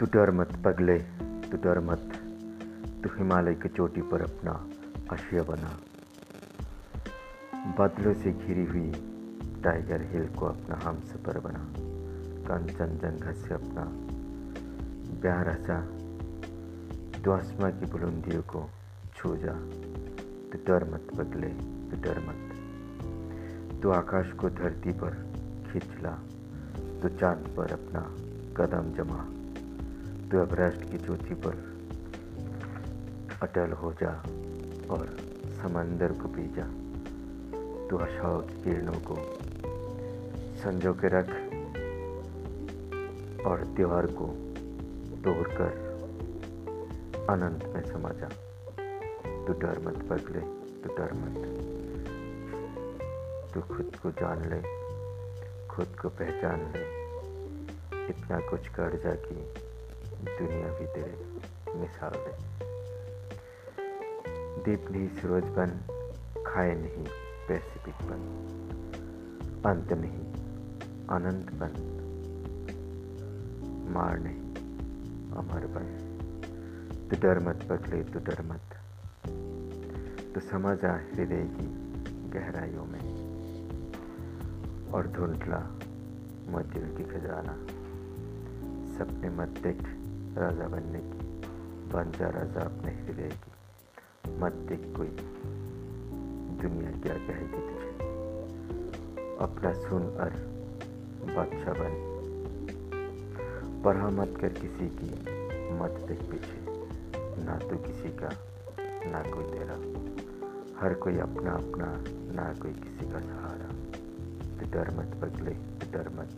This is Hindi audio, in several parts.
तू डर मत पगले, तू डर मत। तू हिमालय की चोटी पर अपना आशिया बना। बादलों से घिरी हुई टाइगर हिल को अपना हम सफ़र बना। कंचन कंचनजंगा से अपना प्यार सा तू आसमां की बुलंदियों को छू जा। तू डर मत पगले, तू डर मत। तू आकाश को धरती पर खींच ला। तो चाँद पर अपना कदम जमा। तो एवरेस्ट की चोटी पर अटल हो जा और समंदर को पी जा। तो आशाओं की किरणों को संजो के रख और त्योहार को तोड़ कर अनंत में समा जा। तू डर मत बदले तो डर मत। तू खुद को जान ले, खुद को पहचान ले। इतना कुछ कर जा कि दुनिया भी तेरे मिसाल दे। दीप नहीं सूरज बन, खाए नहीं, पैसिफिक बन। अंत नहीं अनंत बन। मार नहीं, अमर बन। तू डर मत बदले, तू डर मत। तो समझ आ हृदय की गहराइयों में। और ढूंढला मध्य की खजाना। सपने मत देख राजा बनने की बन जा राजा अपने हृदय की, मत देख कोई दुनिया क्या कहेगी तुझे। अपना सुन और बादशाह बन। पढ़ा मत कर किसी की, मत देख पीछे। ना तो किसी का, ना कोई तेरा। हर कोई अपना अपना, ना कोई किसी का सहारा। तो डर मत बदले तो डर मत।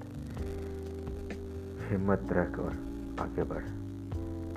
हिम्मत रख और आगे बढ़।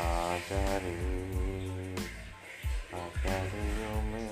आजा रे आजा रे ओ मेरे